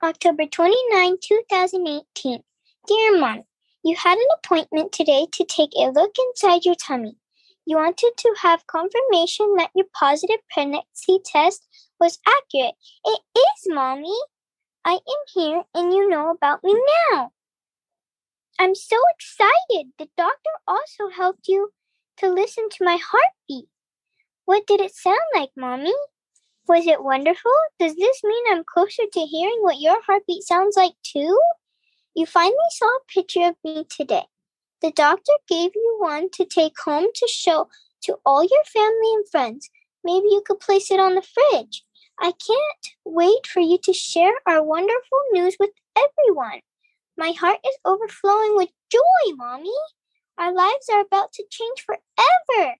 October 29, 2018. Dear Mom, you had an appointment today to take a look inside your tummy. You wanted to have confirmation that your positive pregnancy test was accurate. It is, Mommy. I am here and you know about me now. I'm so excited. The doctor also helped you to listen to my heartbeat. What did it sound like, Mommy? Was it wonderful? Does this mean I'm closer to hearing what your heartbeat sounds like too? You finally saw a picture of me today. The doctor gave you one to take home to show to all your family and friends. Maybe you could place it on the fridge. I can't wait for you to share our wonderful news with everyone. My heart is overflowing with joy, Mommy. Our lives are about to change forever.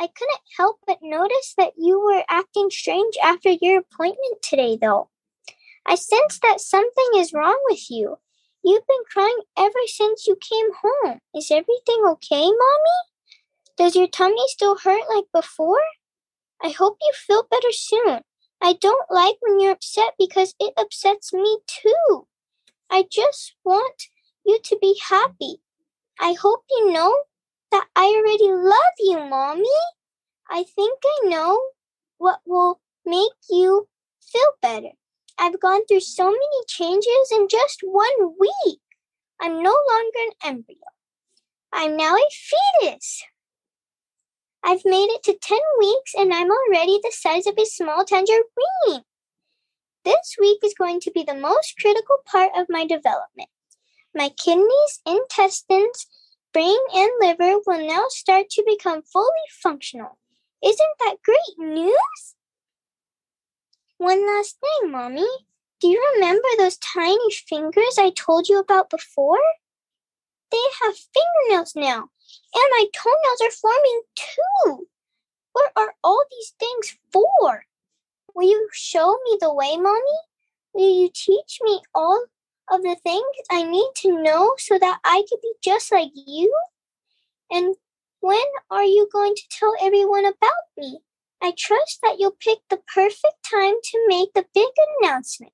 I couldn't help but notice that you were acting strange after your appointment today, though. I sense that something is wrong with you. You've been crying ever since you came home. Is everything okay, Mommy? Does your tummy still hurt like before? I hope you feel better soon. I don't like when you're upset because it upsets me too. I just want you to be happy. I hope you know that I already love you, Mommy. I think I know what will make you feel better. I've gone through so many changes in just one week. I'm no longer an embryo. I'm now a fetus. I've made it to 10 weeks and I'm already the size of a small tangerine. This week is going to be the most critical part of my development. My kidneys, intestines, brain, and liver will now start to become fully functional. Isn't that great news? One last thing, Mommy. Do you remember those tiny fingers I told you about before? They have fingernails now, and my toenails are forming too. What are all these things for? Will you show me the way, Mommy? Will you teach me all of the things I need to know so that I can be just like you? And when are you going to tell everyone about me? I trust that you'll pick the perfect time to make the big announcement.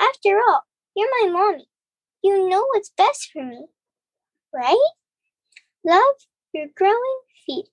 After all, you're my mommy. You know what's best for me, right? Love, your growing fetus.